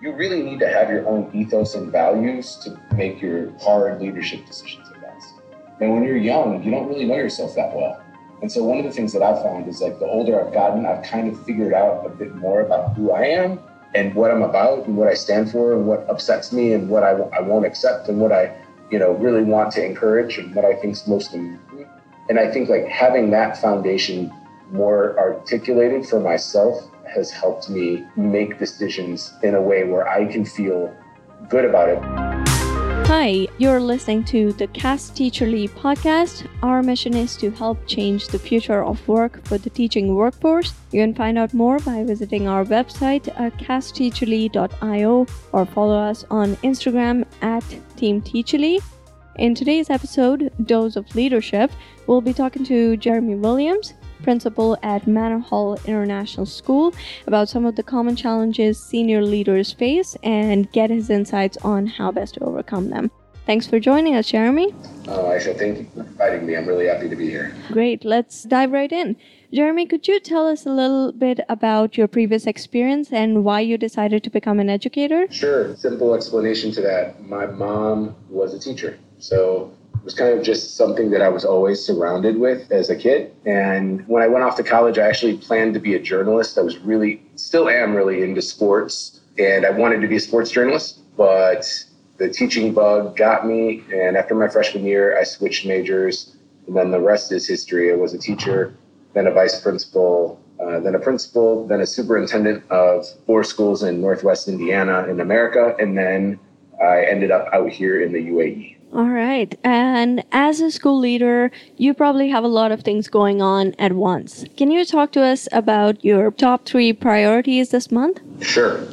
you really need to have your own ethos and values to make your hard leadership decisions at best. And when you're young, you don't really know yourself that well. And so one of the things that I've found is like the older I've gotten, I've kind of figured out a bit more about who I am and what I'm about and what I stand for and what upsets me and what I, I won't accept and what I, you know, really want to encourage and what I think is most important. And I think like having that foundation more articulated for myself has helped me make decisions in a way where I can feel good about it. Hi, you're listening to the Cast Teacherly podcast. Our mission is to help change the future of work for the teaching workforce. You can find out more by visiting our website uh, at castteacherly.io or follow us on Instagram at Team Teacherly. In today's episode, Dose of Leadership, we'll be talking to Jeremy Williams principal at Manor Hall International School, about some of the common challenges senior leaders face and get his insights on how best to overcome them. Thanks for joining us, Jeremy. Oh, Aisha, thank you for inviting me. I'm really happy to be here. Great. Let's dive right in. Jeremy, could you tell us a little bit about your previous experience and why you decided to become an educator? Sure. Simple explanation to that. My mom was a teacher. So was kind of just something that I was always surrounded with as a kid. And when I went off to college, I actually planned to be a journalist. I was really, still am really into sports, and I wanted to be a sports journalist, but the teaching bug got me. And after my freshman year, I switched majors. And then the rest is history. I was a teacher, then a vice principal, uh, then a principal, then a superintendent of four schools in Northwest Indiana in America. And then I ended up out here in the UAE. All right. And as a school leader, you probably have a lot of things going on at once. Can you talk to us about your top three priorities this month? Sure.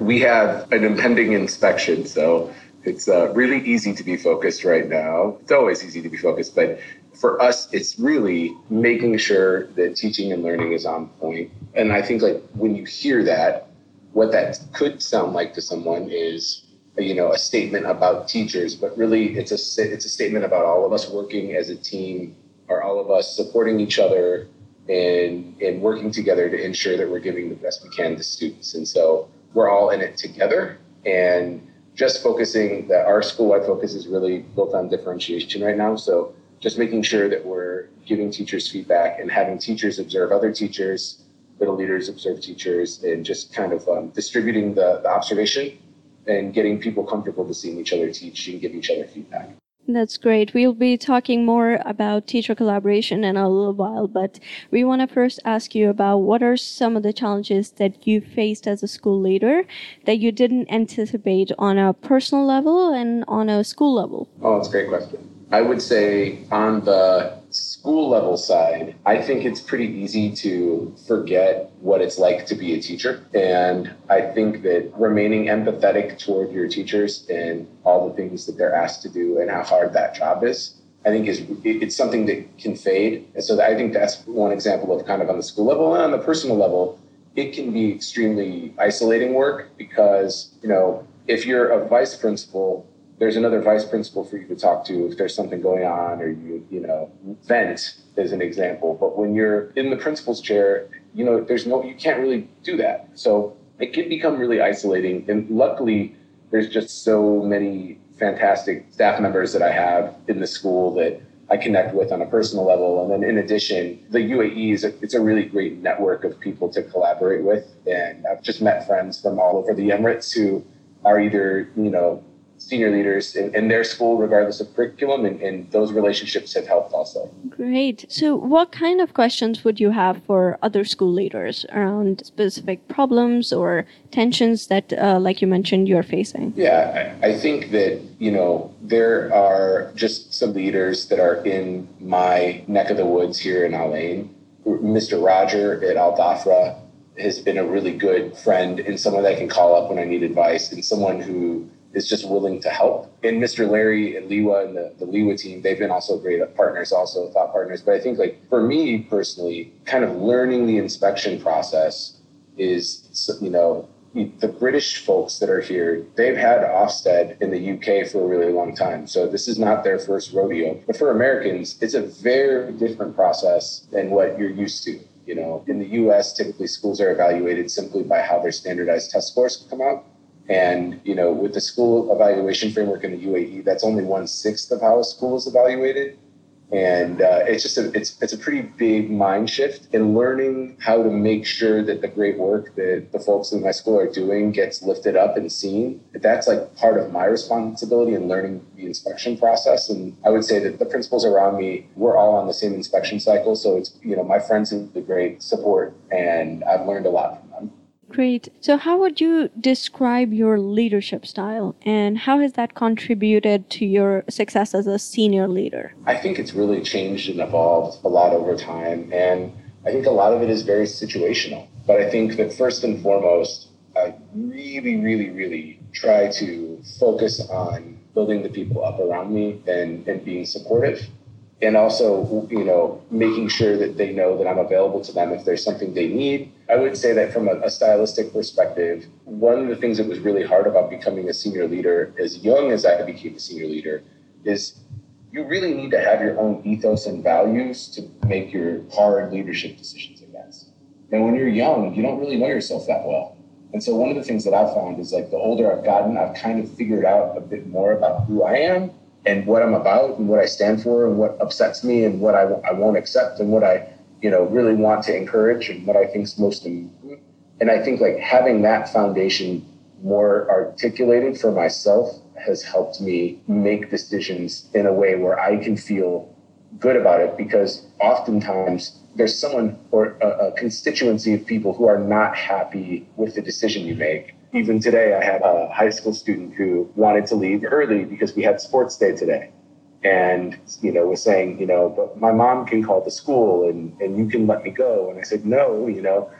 We have an impending inspection, so it's uh, really easy to be focused right now. It's always easy to be focused, but for us, it's really making sure that teaching and learning is on point. And I think like when you hear that, what that could sound like to someone is you know a statement about teachers, but really it's a it's a statement about all of us working as a team, or all of us supporting each other and and working together to ensure that we're giving the best we can to students. And so we're all in it together. And just focusing that our school-wide focus is really built on differentiation right now. So just making sure that we're giving teachers feedback and having teachers observe other teachers, middle leaders observe teachers, and just kind of um, distributing the, the observation and getting people comfortable to seeing each other teach and give each other feedback. That's great. We'll be talking more about teacher collaboration in a little while, but we want to first ask you about what are some of the challenges that you faced as a school leader that you didn't anticipate on a personal level and on a school level? Oh, that's a great question. I would say on the school level side, I think it's pretty easy to forget what it's like to be a teacher. And I think that remaining empathetic toward your teachers and all the things that they're asked to do and how hard that job is, I think is it's something that can fade. And so I think that's one example of kind of on the school level and on the personal level, it can be extremely isolating work because, you know, if you're a vice principal there's another vice principal for you to talk to if there's something going on or you you know vent as an example but when you're in the principal's chair you know there's no you can't really do that so it can become really isolating and luckily there's just so many fantastic staff members that i have in the school that I connect with on a personal level. And then in addition, the UAE is a, it's a really great network of people to collaborate with. And I've just met friends from all over the Emirates who are either, you know, senior leaders in, in, their school, regardless of curriculum, and, and, those relationships have helped also. Great. So, what kind of questions would you have for other school leaders around specific problems or tensions that, uh, like you mentioned, you're facing? Yeah, I, I, think that, you know, there are just some leaders that are in my neck of the woods here in Al Ain. Mr. Roger at Al Dafra has been a really good friend and someone that I can call up when I need advice and someone who is just willing to help. And Mr. Larry and Liwa and the, the team, they've been also great partners, also thought partners. But I think like for me personally, kind of learning the inspection process is, you know, the British folks that are here, they've had Ofsted in the UK for a really long time. So this is not their first rodeo. But for Americans, it's a very different process than what you're used to. You know, in the US, typically schools are evaluated simply by how their standardized test scores come out And, you know, with the school evaluation framework in the UAE, that's only one sixth of how a school is evaluated. And uh, it's just a it's it's a pretty big mind shift in learning how to make sure that the great work that the folks in my school are doing gets lifted up and seen. That's like part of my responsibility in learning the inspection process. And i would say that the principals around me we're all on the same inspection cycle. So it's you know my friends have the great support and i've learned a lot Great. So, how would you describe your leadership style and how has that contributed to your success as a senior leader? I think it's really changed and evolved a lot over time. And I think a lot of it is very situational. But I think that first and foremost, I really, really, really try to focus on building the people up around me and, and being supportive and also you know making sure that they know that i'm available to them if there's something they need i would say that from a, a, stylistic perspective one of the things that was really hard about becoming a senior leader as young as i became a senior leader is you really need to have your own ethos and values to make your hard leadership decisions against and when you're young you don't really know yourself that well. And so one of the things that i've found is like the older i've gotten i've kind of figured out a bit more about who i am and what I'm about and what I stand for and what upsets me and what I, I won't accept and what I, you know, really want to encourage and what I think is most important. And I think like having that foundation more articulated for myself has helped me make decisions in a way where I can feel good about it because oftentimes there's someone or a, a constituency of people who are not happy with the decision you make mm-hmm. even today, I had a high school student who wanted to leave early because we had sports day today. And, you know, was saying, you know, but my mom can call the school and, and you can let me go. And I said, no, you know,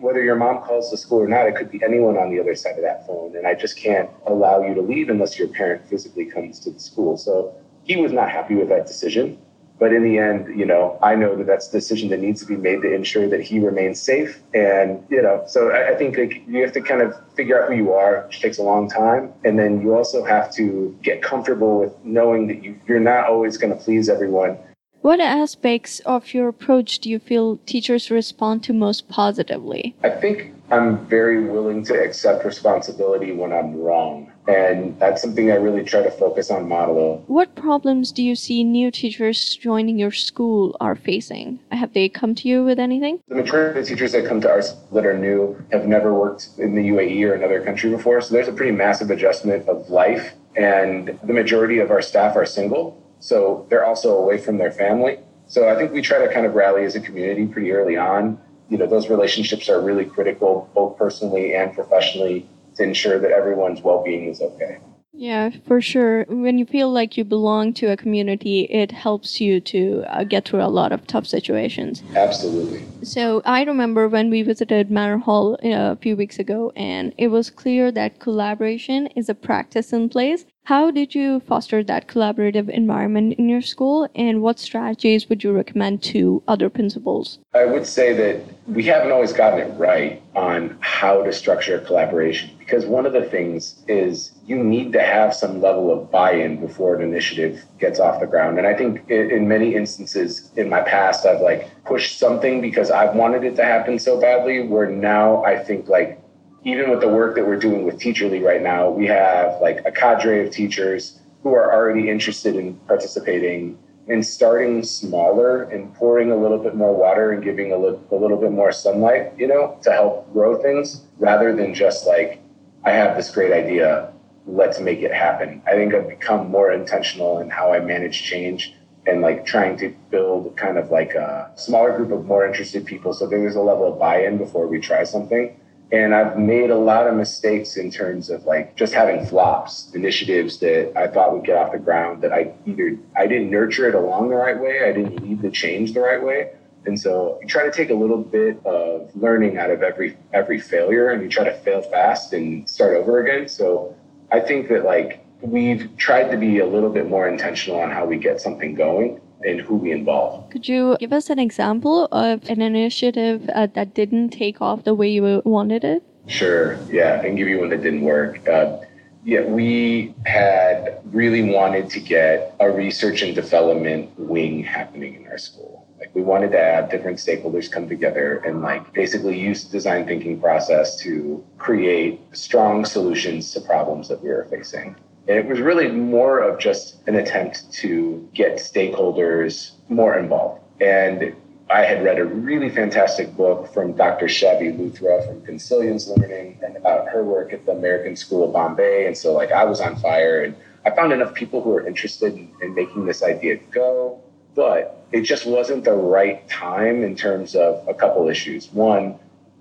whether your mom calls the school or not, it could be anyone on the other side of that phone. And I just can't allow you to leave unless your parent physically comes to the school. So he was not happy with that decision. But in the end, you know, I know that that's a decision that needs to be made to ensure that he remains safe. And, you know, so I, I think like, you have to kind of figure out who you are, which takes a long time. And then you also have to get comfortable with knowing that you, you're not always going to please everyone. What aspects of your approach do you feel teachers respond to most positively? I think I'm very willing to accept responsibility when I'm wrong. And that's something I really try to focus on modeling. What problems do you see new teachers joining your school are facing? Have they come to you with anything? The majority of the teachers that come to our school that are new have never worked in the UAE or another country before. So there's a pretty massive adjustment of life. And the majority of our staff are single. So they're also away from their family. So I think we try to kind of rally as a community pretty early on you know those relationships are really critical both personally and professionally to ensure that everyone's well-being is okay. Yeah for sure. When you feel like you belong to a community it helps you to uh, get through a lot of tough situations. Absolutely. So i remember when we visited manor hall uh, a few weeks ago and it was clear that collaboration is a practice in place how did you foster that collaborative environment in your school, and what strategies would you recommend to other principals? I would say that we haven't always gotten it right on how to structure collaboration because one of the things is you need to have some level of buy in before an initiative gets off the ground. And I think in many instances in my past, I've like pushed something because I've wanted it to happen so badly, where now I think like even with the work that we're doing with Teacherly right now, we have like a cadre of teachers who are already interested in participating and starting smaller and pouring a little bit more water and giving a, li- a little bit more sunlight, you know, to help grow things rather than just like, I have this great idea, let's make it happen. I think I've become more intentional in how I manage change and like trying to build kind of like a smaller group of more interested people so there's a level of buy-in before we try something and I've made a lot of mistakes in terms of like just having flops, initiatives that I thought would get off the ground that I either I didn't nurture it along the right way, I didn't lead the change the right way. And so you try to take a little bit of learning out of every every failure and you try to fail fast and start over again. So I think that like we've tried to be a little bit more intentional on how we get something going and who we involve. Could you give us an example of an initiative uh, that didn't take off the way you wanted it? Sure. Yeah, I can give you one that didn't work. Uh, yeah, we had really wanted to get a research and development wing happening in our school. Like we wanted to have different stakeholders come together and like basically use the design thinking process to create strong solutions to problems that we were facing. And it was really more of just an attempt to get stakeholders more involved. And I had read a really fantastic book from Dr. Chavi Luthra from Consilience Learning and about her work at the American School of Bombay. And so like I was on fire and I found enough people who were interested in, in making this idea go, but it just wasn't the right time in terms of a couple issues. One,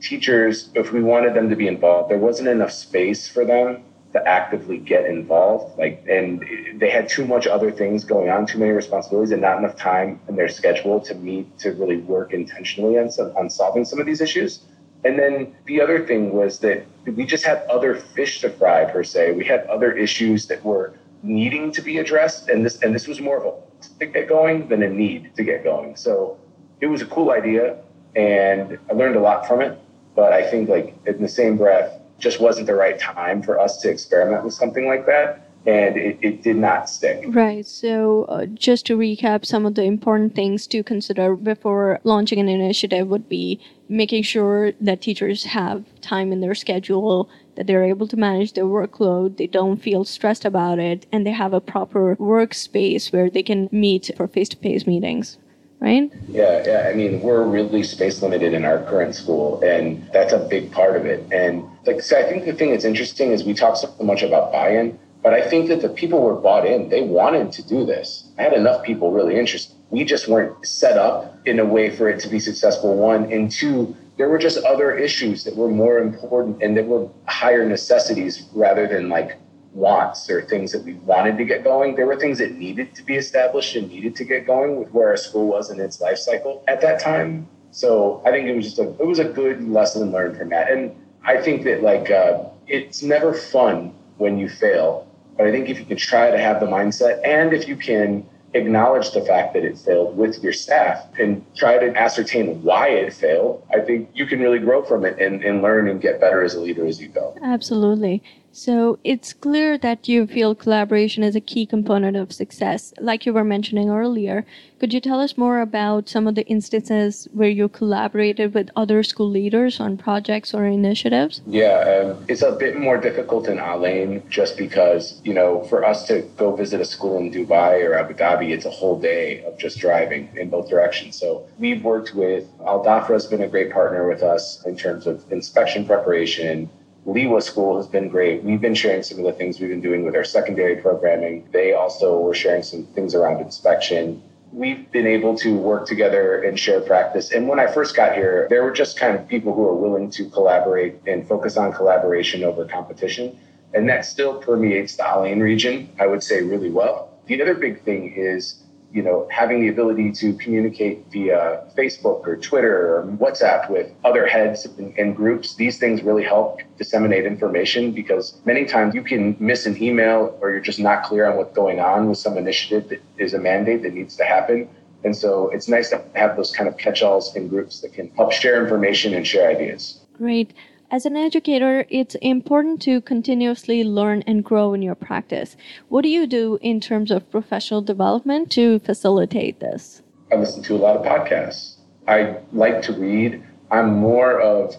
teachers, if we wanted them to be involved, there wasn't enough space for them to actively get involved. Like, and they had too much other things going on, too many responsibilities, and not enough time in their schedule to meet to really work intentionally on some, on solving some of these issues. And then the other thing was that we just had other fish to fry per se. We had other issues that were needing to be addressed, and this and this was more of a to get going than a need to get going. So it was a cool idea, and I learned a lot from it. But I think like in the same breath, just wasn't the right time for us to experiment with something like that. And it, it did not stick. Right. So, uh, just to recap, some of the important things to consider before launching an initiative would be making sure that teachers have time in their schedule, that they're able to manage their workload, they don't feel stressed about it, and they have a proper workspace where they can meet for face to face meetings right? Yeah, yeah. I mean, we're really space limited in our current school, and that's a big part of it. And like, so I think the thing that's interesting is we talk so much about buy-in, but I think that the people were bought in. They wanted to do this. I had enough people really interested. We just weren't set up in a way for it to be successful. One and two, there were just other issues that were more important and that were higher necessities rather than like wants or things that we wanted to get going. There were things that needed to be established and needed to get going with where our school was in its life cycle at that time. So I think it was just a it was a good lesson learned from that. And I think that like uh, it's never fun when you fail, but I think if you can try to have the mindset and if you can acknowledge the fact that it failed with your staff and try to ascertain why it failed, I think you can really grow from it and, and learn and get better as a leader as you go. Absolutely. So it's clear that you feel collaboration is a key component of success, like you were mentioning earlier. Could you tell us more about some of the instances where you collaborated with other school leaders on projects or initiatives? Yeah, um, it's a bit more difficult in Al Ain just because, you know, for us to go visit a school in Dubai or Abu Dhabi, it's a whole day of just driving in both directions. So we've worked with Al Dafra has been a great partner with us in terms of inspection preparation Liwa School has been great. We've been sharing some of the things we've been doing with our secondary programming. They also were sharing some things around inspection. We've been able to work together and share practice. And when I first got here, there were just kind of people who were willing to collaborate and focus on collaboration over competition. And that still permeates the Al Ain region, I would say, really well. The other big thing is you know, having the ability to communicate via Facebook or Twitter or WhatsApp with other heads and, and, groups, these things really help disseminate information because many times you can miss an email or you're just not clear on what's going on with some initiative that is a mandate that needs to happen. And so it's nice to have those kind of catch alls in groups that can help share information and share ideas. Great. As an educator, it's important to continuously learn and grow in your practice. What do you do in terms of professional development to facilitate this? I listen to a lot of podcasts. I like to read. I'm more of,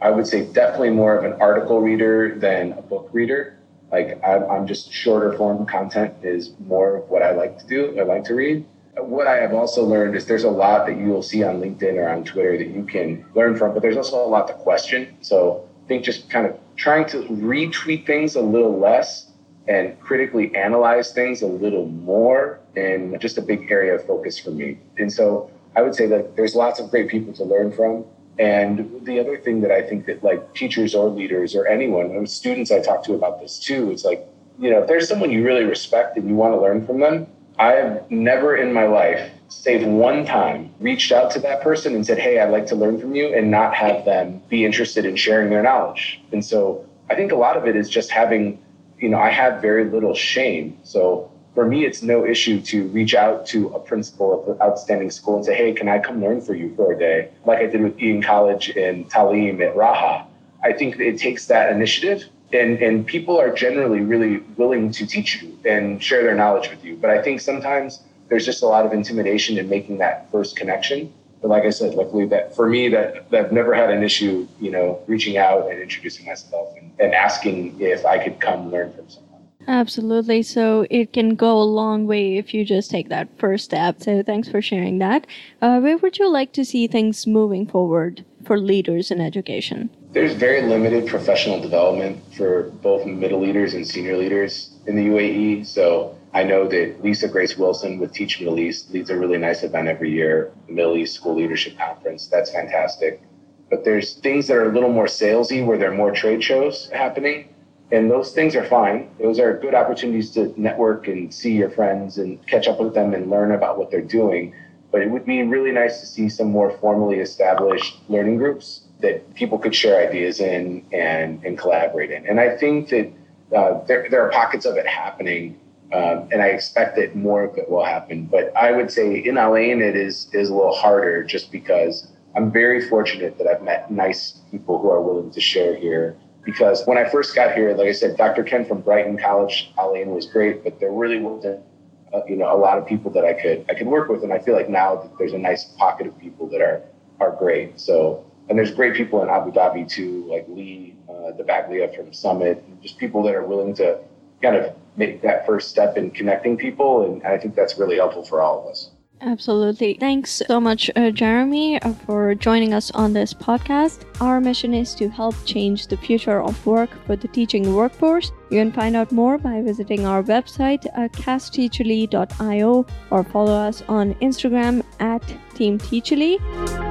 I would say, definitely more of an article reader than a book reader. Like, I'm just shorter form content is more of what I like to do. I like to read what I have also learned is there's a lot that you will see on LinkedIn or on Twitter that you can learn from, but there's also a lot to question. So I think just kind of trying to retweet things a little less and critically analyze things a little more and just a big area of focus for me. And so I would say that there's lots of great people to learn from. And the other thing that I think that like teachers or leaders or anyone, students I talk to about this too, it's like, you know, if there's someone you really respect and you want to learn from them, I have never in my life, save one time, reached out to that person and said, Hey, I'd like to learn from you and not have them be interested in sharing their knowledge. And so I think a lot of it is just having, you know, I have very little shame. So for me, it's no issue to reach out to a principal of an outstanding school and say, Hey, can I come learn for you for a day? Like I did with Ian College in Taaleem at Raha. I think it takes that initiative and and people are generally really willing to teach you and share their knowledge with you but i think sometimes there's just a lot of intimidation in making that first connection. But like I said, luckily that for me that, that I've never had an issue, you know, reaching out and introducing myself and, and asking if I could come learn from someone. Absolutely. So it can go a long way if you just take that first step. So thanks for sharing that. Uh, where would you like to see things moving forward for leaders in education? There's very limited professional development for both middle leaders and senior leaders in the UAE. So I know that Lisa Grace Wilson with Teach Middle East leads a really nice event every year, the Middle East School Leadership Conference. That's fantastic. But there's things that are a little more salesy where there are more trade shows happening and those things are fine. Those are good opportunities to network and see your friends and catch up with them and learn about what they're doing. But it would be really nice to see some more formally established learning groups that people could share ideas in and, and collaborate in. And I think that uh, there, there are pockets of it happening, um, and I expect that more of it will happen. But I would say in Ain, it is, is a little harder just because I'm very fortunate that I've met nice people who are willing to share here because when I first got here, like I said, Dr. Ken from Brighton College, Al was great, but there really wasn't, uh, you know, a lot of people that I could I could work with, and I feel like now that there's a nice pocket of people that are are great. So, and there's great people in Abu Dhabi too, like Lee, uh, Dabaglia from Summit, just people that are willing to kind of make that first step in connecting people, and I think that's really helpful for all of us. Absolutely. Thanks so much, uh, Jeremy, uh, for joining us on this podcast. Our mission is to help change the future of work for the teaching workforce. You can find out more by visiting our website, uh, castteacherly.io, or follow us on Instagram at Team Teacherly.